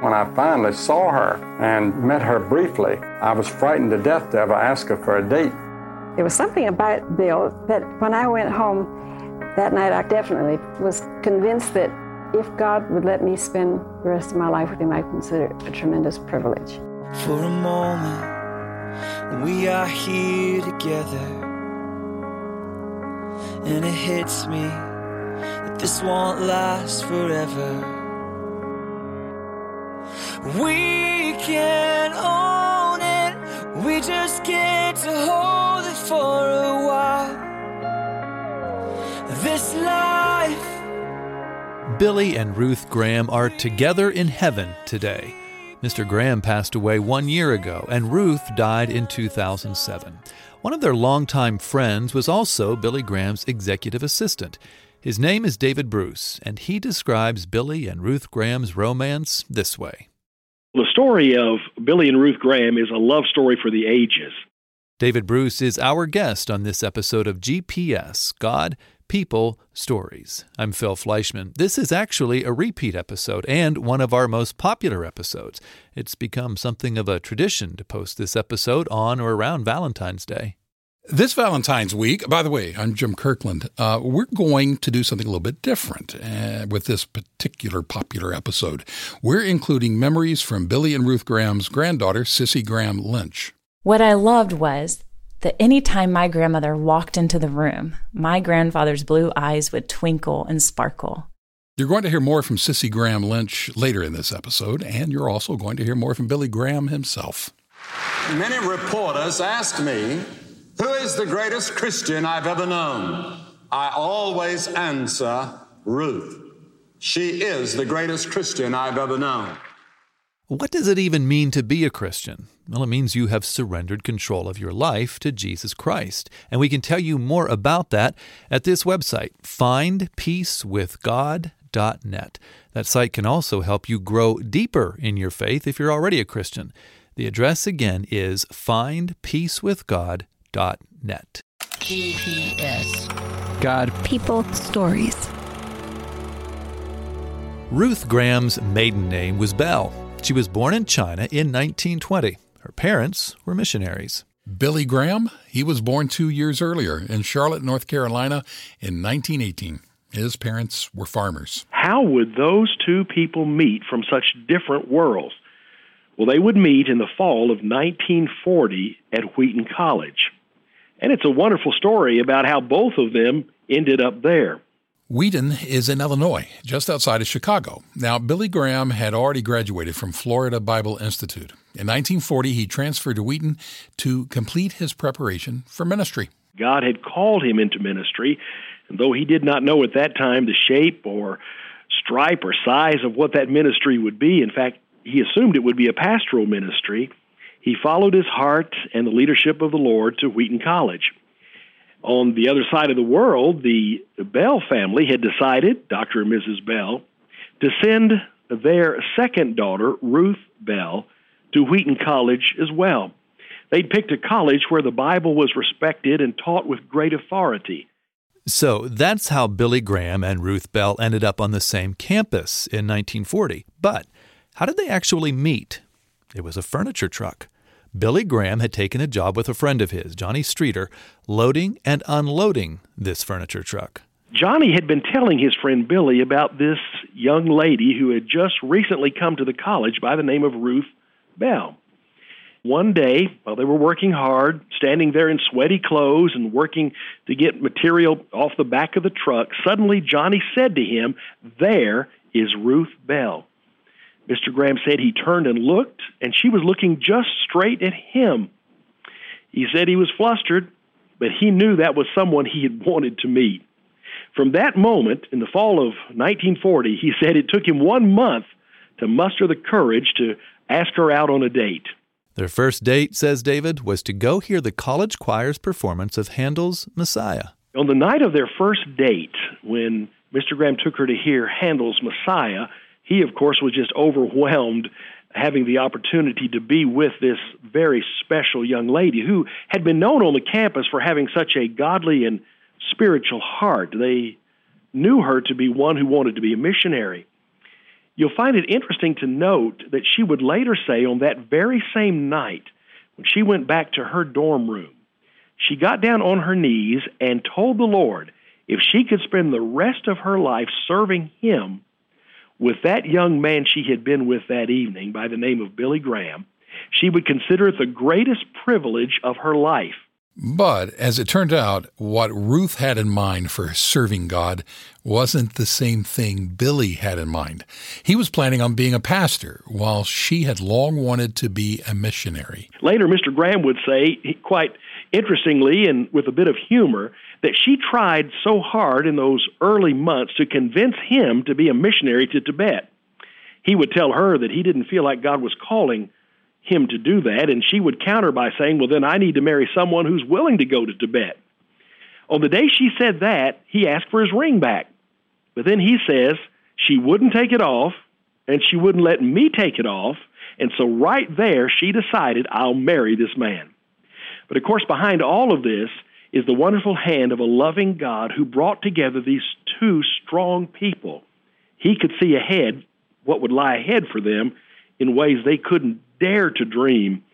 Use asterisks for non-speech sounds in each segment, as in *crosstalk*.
When I finally saw her and met her briefly, I was frightened to death to ever ask her for a date. There was something about Bill that when I went home that night, I definitely was convinced that if God would let me spend the rest of my life with him, I consider it a tremendous privilege. For a moment, we are here together, and it hits me that this won't last forever. We can own it, we just get to hold it for a while. This life. Billy and Ruth Graham are together in heaven today. Mr. Graham passed away one year ago, and Ruth died in 2007. One of their longtime friends was also Billy Graham's executive assistant. His name is David Bruce, and he describes Billy and Ruth Graham's romance this way. The story of Billy and Ruth Graham is a love story for the ages. David Bruce is our guest on this episode of GPS God, People, Stories. I'm Phil Fleischman. This is actually a repeat episode and one of our most popular episodes. It's become something of a tradition to post this episode on or around Valentine's Day. This Valentine's week, by the way, I'm Jim Kirkland. Uh, we're going to do something a little bit different uh, with this particular popular episode. We're including memories from Billy and Ruth Graham's granddaughter, Sissy Graham Lynch. What I loved was that anytime my grandmother walked into the room, my grandfather's blue eyes would twinkle and sparkle. You're going to hear more from Sissy Graham Lynch later in this episode, and you're also going to hear more from Billy Graham himself. Many reporters asked me, Who is the greatest Christian I've ever known? I always answer, Ruth. She is the greatest Christian I've ever known. What does it even mean to be a Christian? Well, it means you have surrendered control of your life to Jesus Christ. And we can tell you more about that at this website, findpeacewithgod.net. That site can also help you grow deeper in your faith if you're already a Christian. The address again is findpeacewithgod.net. GPS. God, People, stories. Ruth Graham's maiden name was Bell. She was born in China in 1920. Her parents were missionaries. Billy Graham, he was born two years earlier in Charlotte, North Carolina in 1918. His parents were farmers. How would those two people meet from such different worlds? Well, they would meet in the fall of 1940 at Wheaton College. And it's a wonderful story about how both of them ended up there. Wheaton is in Illinois, just outside of Chicago. Now, Billy Graham had already graduated from Florida Bible Institute. In 1940, he transferred to Wheaton to complete his preparation for ministry. God had called him into ministry, and though he did not know at that time the shape or stripe or size of what that ministry would be, in fact, he assumed it would be a pastoral ministry, he followed his heart and the leadership of the Lord to Wheaton College. On the other side of the world, the Bell family had decided, Dr. and Mrs. Bell, to send their second daughter, Ruth Bell, to Wheaton College as well. They'd picked a college where the Bible was respected and taught with great authority. So that's how Billy Graham and Ruth Bell ended up on the same campus in 1940. But how did they actually meet? It was a furniture truck. Billy Graham had taken a job with a friend of his, Johnny Streeter, loading and unloading this furniture truck. Johnny had been telling his friend Billy about this young lady who had just recently come to the college by the name of Ruth Bell. One day, while they were working hard, standing there in sweaty clothes and working to get material off the back of the truck, suddenly Johnny said to him, There is Ruth Bell. Mr. Graham said he turned and looked, and she was looking just straight at him. He said he was flustered, but he knew that was someone he had wanted to meet. From that moment, in the fall of 1940, he said it took him one month to muster the courage to ask her out on a date. Their first date, says David, was to go hear the college choir's performance of Handel's Messiah. On the night of their first date, when Mr. Graham took her to hear Handel's Messiah, he, of course, was just overwhelmed having the opportunity to be with this very special young lady who had been known on the campus for having such a godly and spiritual heart. They knew her to be one who wanted to be a missionary. You'll find it interesting to note that she would later say on that very same night, when she went back to her dorm room, she got down on her knees and told the Lord if she could spend the rest of her life serving Him with that young man she had been with that evening by the name of Billy Graham, she would consider it the greatest privilege of her life. But as it turned out, what Ruth had in mind for serving God wasn't the same thing Billy had in mind. He was planning on being a pastor, while she had long wanted to be a missionary. Later, Mr. Graham would say, quite interestingly and with a bit of humor, that she tried so hard in those early months to convince him to be a missionary to Tibet. He would tell her that he didn't feel like God was calling him to do that, and she would counter by saying, Well, then I need to marry someone who's willing to go to Tibet. On the day she said that, he asked for his ring back. But then he says she wouldn't take it off, and she wouldn't let me take it off, and so right there she decided, I'll marry this man. But of course, behind all of this is the wonderful hand of a loving God who brought together these two strong people. He could see ahead what would lie ahead for them in ways they couldn't dare to dream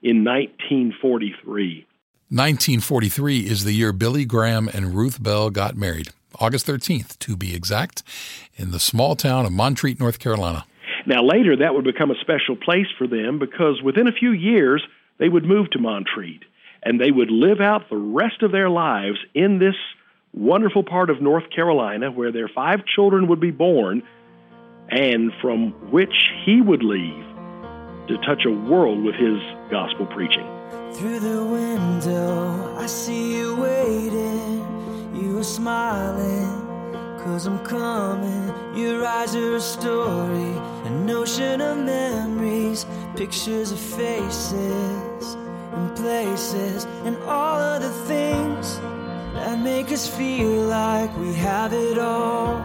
in 1943. 1943 is the year Billy Graham and Ruth Bell got married, August 13th to be exact, in the small town of Montreat, North Carolina. Now, later that would become a special place for them because within a few years they would move to Montreat and they would live out the rest of their lives in this wonderful part of North Carolina where their five children would be born and from which he would leave to touch a world with his gospel preaching. Through the window, I see you waiting. You are smiling, cause I'm coming. Your eyes are a story, an ocean of memories, pictures of faces and places, and all of the things that make us feel like we have it all.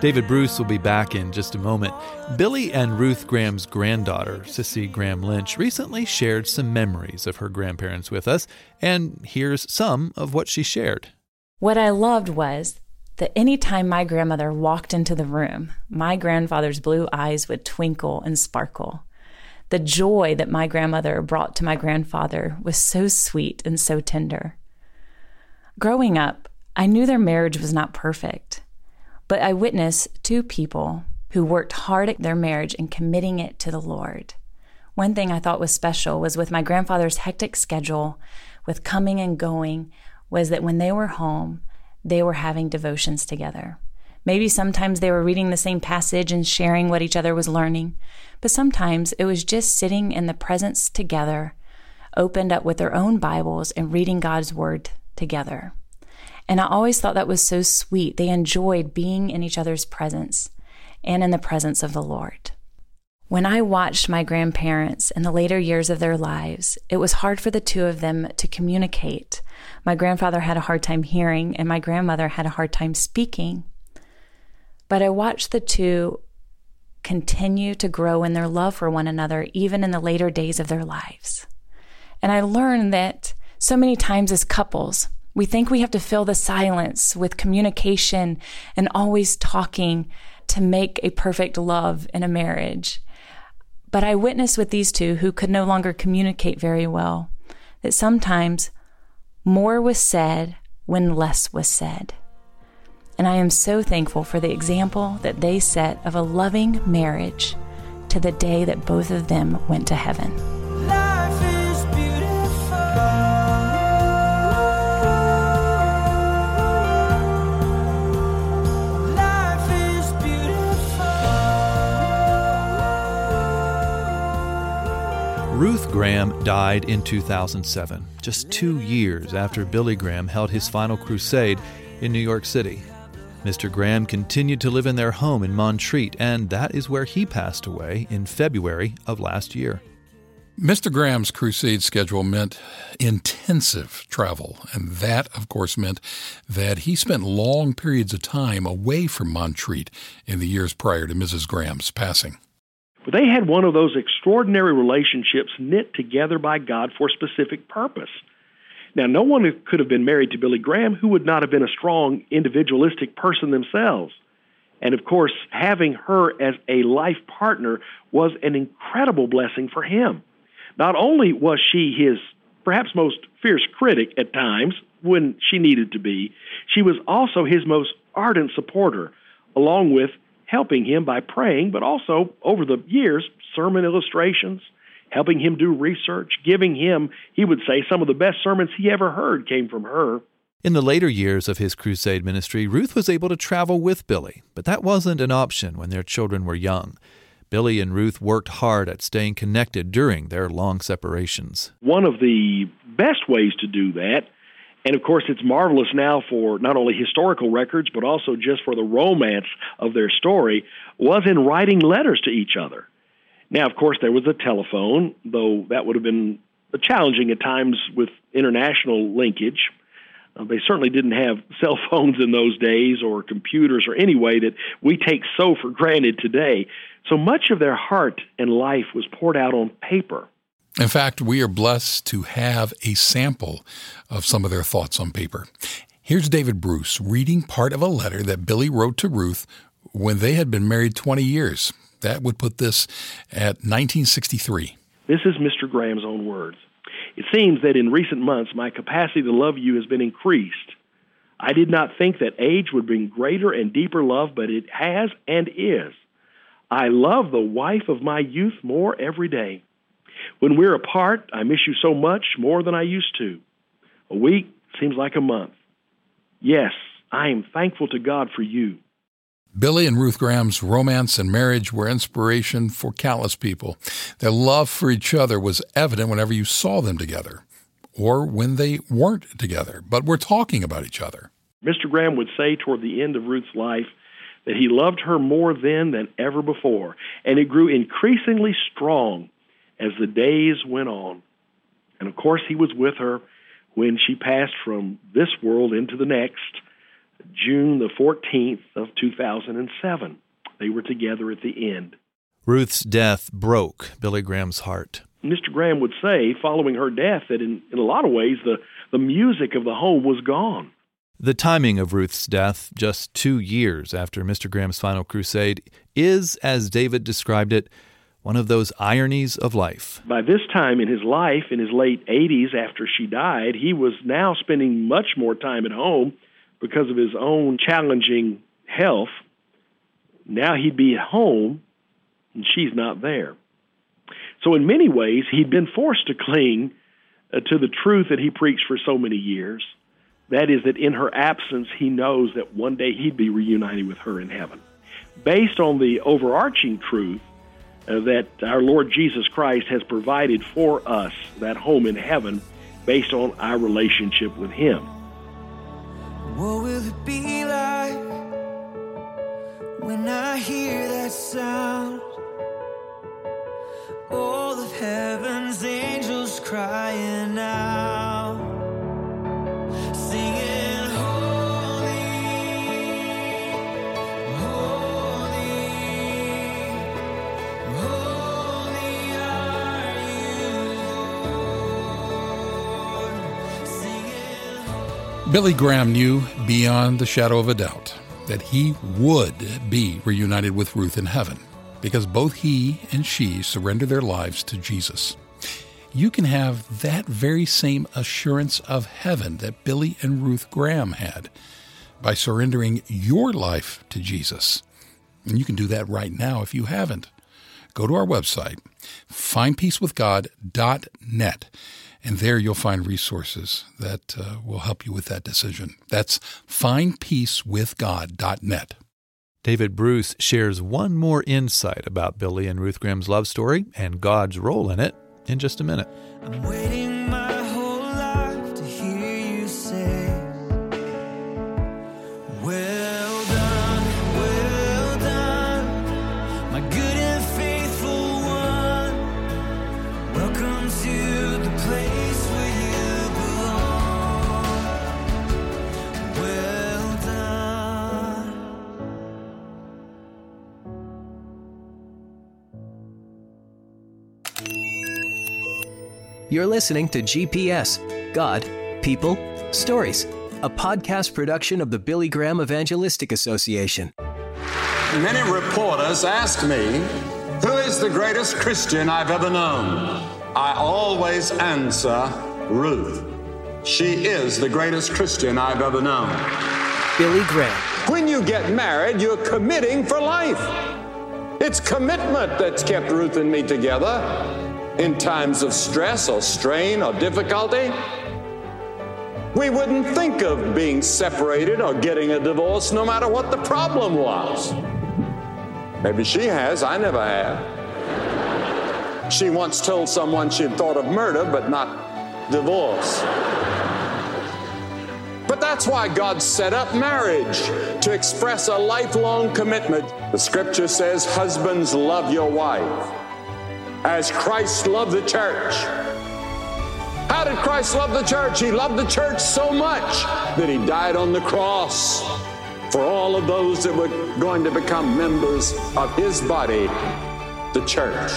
David Bruce will be back in just a moment. Billy and Ruth Graham's granddaughter, Sissy Graham Lynch, recently shared some memories of her grandparents with us, and here's some of what she shared. What I loved was that any time my grandmother walked into the room, my grandfather's blue eyes would twinkle and sparkle. The joy that my grandmother brought to my grandfather was so sweet and so tender. Growing up, I knew their marriage was not perfect. But I witnessed two people who worked hard at their marriage and committing it to the Lord. One thing I thought was special was with my grandfather's hectic schedule, with coming and going, was that when they were home, they were having devotions together. Maybe sometimes they were reading the same passage and sharing what each other was learning, but sometimes it was just sitting in the presence together, opened up with their own Bibles and reading God's Word together. And I always thought that was so sweet. They enjoyed being in each other's presence and in the presence of the Lord. When I watched my grandparents in the later years of their lives, it was hard for the two of them to communicate. My grandfather had a hard time hearing, and my grandmother had a hard time speaking. But I watched the two continue to grow in their love for one another, even in the later days of their lives. And I learned that so many times as couples, we think we have to fill the silence with communication and always talking to make a perfect love in a marriage. But I witnessed with these two who could no longer communicate very well that sometimes more was said when less was said. And I am so thankful for the example that they set of a loving marriage to the day that both of them went to heaven. Ruth Graham died in 2007, just two years after Billy Graham held his final crusade in New York City. Mr. Graham continued to live in their home in Montreat, and that is where he passed away in February of last year. Mr. Graham's crusade schedule meant intensive travel, and that, of course, meant that he spent long periods of time away from Montreat in the years prior to Mrs. Graham's passing. But they had one of those extraordinary relationships knit together by God for a specific purpose. Now, no one could have been married to Billy Graham who would not have been a strong, individualistic person themselves. And of course, having her as a life partner was an incredible blessing for him. Not only was she his perhaps most fierce critic at times when she needed to be, she was also his most ardent supporter, along with helping him by praying, but also over the years, sermon illustrations, helping him do research, giving him, he would say, some of the best sermons he ever heard came from her. In the later years of his crusade ministry, Ruth was able to travel with Billy, but that wasn't an option when their children were young. Billy and Ruth worked hard at staying connected during their long separations. One of the best ways to do that, and of course it's marvelous now for not only historical records, but also just for the romance of their story, was in writing letters to each other. Now, of course, there was a telephone, though that would have been challenging at times with international linkage. Uh, they certainly didn't have *laughs* cell phones in those days or computers or any way that we take so for granted today. So much of their heart and life was poured out on paper. In fact, we are blessed to have a sample of some of their thoughts on paper. Here's David Bruce reading part of a letter that Billy wrote to Ruth when they had been married 20 years. That would put this at 1963. This is Mr. Graham's own words. It seems that in recent months my capacity to love you has been increased. I did not think that age would bring greater and deeper love, but it has and is. I love the wife of my youth more every day. When we're apart, I miss you so much more than I used to. A week seems like a month. Yes, I am thankful to God for you. Billy and Ruth Graham's romance and marriage were inspiration for countless people. Their love for each other was evident whenever you saw them together or when they weren't together, but were talking about each other. Mr. Graham would say toward the end of Ruth's life that he loved her more then than ever before, and it grew increasingly strong as the days went on. And of course, he was with her when she passed from this world into the next June the 14th of 2007. They were together at the end. Ruth's death broke Billy Graham's heart. Mr. Graham would say, following her death, that in, in a lot of ways the, the music of the home was gone. The timing of Ruth's death, just two years after Mr. Graham's final crusade, is, as David described it, one of those ironies of life. By this time in his life, in his late 80s after she died, he was now spending much more time at home because of his own challenging health. Now he'd be at home and she's not there. So, in many ways, he'd been forced to cling uh, to the truth that he preached for so many years. That is, that in her absence, he knows that one day he'd be reunited with her in heaven. Based on the overarching truth uh, that our Lord Jesus Christ has provided for us, that home in heaven, based on our relationship with Him. What will it be like when I hear that sound? All of heaven's angels crying out, Billy Graham knew beyond the shadow of a doubt that he would be reunited with Ruth in heaven because both he and she surrendered their lives to Jesus. You can have that very same assurance of heaven that Billy and Ruth Graham had by surrendering your life to Jesus. And you can do that right now if you haven't. Go to our website, findpeacewithgod.net, and there you'll find resources that uh, will help you with that decision. That's findpeacewithgod.net. David Bruce shares one more insight about Billy and Ruth Graham's love story and God's role in it in just a minute. You're listening to GPS God, People, Stories, a podcast production of the Billy Graham Evangelistic Association. many reporters ask me, Who is the greatest Christian I've ever known? I always answer, Ruth. She is the greatest Christian I've ever known. Billy Graham. When you get married, you're committing for life. It's commitment that's kept Ruth and me together in times of stress or strain or difficulty. We wouldn't think of being separated or getting a divorce no matter what the problem was. Maybe she has, I never have. She once told someone she'd thought of murder but not divorce. But that's why God set up marriage to express a lifelong commitment. The scripture says, Husbands, love your wife as Christ loved the church. How did Christ love the church? He loved the church so much that he died on the cross for all of those that were going to become members of his body, the church.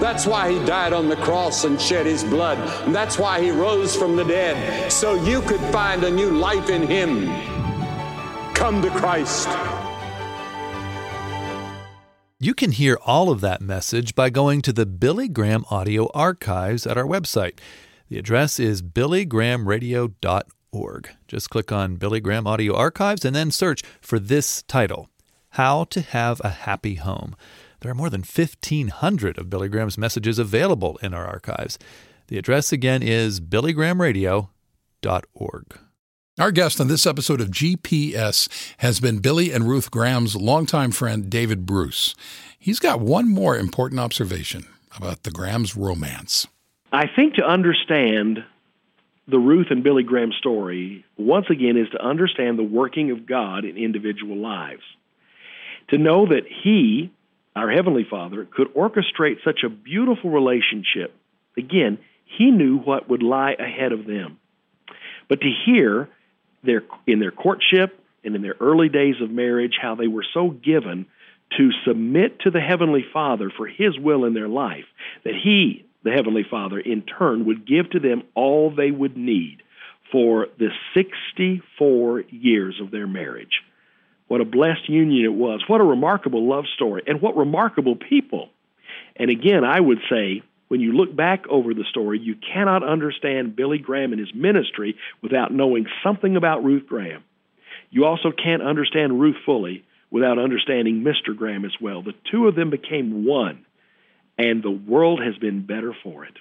That's why he died on the cross and shed his blood. And that's why he rose from the dead, so you could find a new life in him. Come to Christ. You can hear all of that message by going to the Billy Graham audio archives at our website. The address is billygrahamradio.org. Just click on Billy Graham Audio Archives and then search for this title How to Have a Happy Home. There are more than 1,500 of Billy Graham's messages available in our archives. The address again is billygrahamradio.org. Our guest on this episode of GPS has been Billy and Ruth Graham's longtime friend, David Bruce. He's got one more important observation about the Graham's romance. I think to understand the Ruth and Billy Graham story, once again, is to understand the working of God in individual lives. To know that He our Heavenly Father, could orchestrate such a beautiful relationship. Again, He knew what would lie ahead of them. But to hear their, in their courtship and in their early days of marriage how they were so given to submit to the Heavenly Father for His will in their life, that He, the Heavenly Father, in turn would give to them all they would need for the 64 years of their marriage. What a blessed union it was. What a remarkable love story. And what remarkable people. And again, I would say, when you look back over the story, you cannot understand Billy Graham and his ministry without knowing something about Ruth Graham. You also can't understand Ruth fully without understanding Mr. Graham as well. The two of them became one, and the world has been better for it.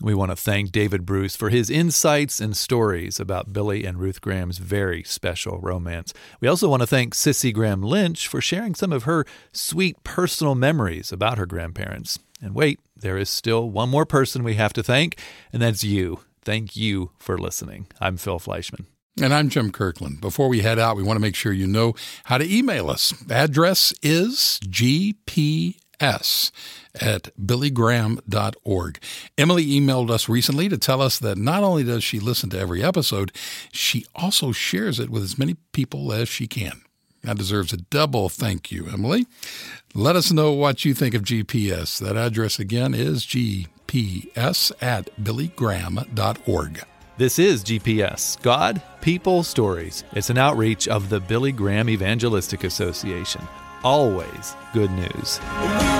We want to thank David Bruce for his insights and stories about Billy and Ruth Graham's very special romance. We also want to thank Sissy Graham Lynch for sharing some of her sweet personal memories about her grandparents. And wait, there is still one more person we have to thank, and that's you. Thank you for listening. I'm Phil Fleischman. And I'm Jim Kirkland. Before we head out, we want to make sure you know how to email us. Address is gp s at billygraham.org. Emily emailed us recently to tell us that not only does she listen to every episode, she also shares it with as many people as she can. That deserves a double thank you, Emily. Let us know what you think of GPS. That address again is gps at billygraham.org. This is GPS God, People, Stories. It's an outreach of the Billy Graham Evangelistic Association always good news. of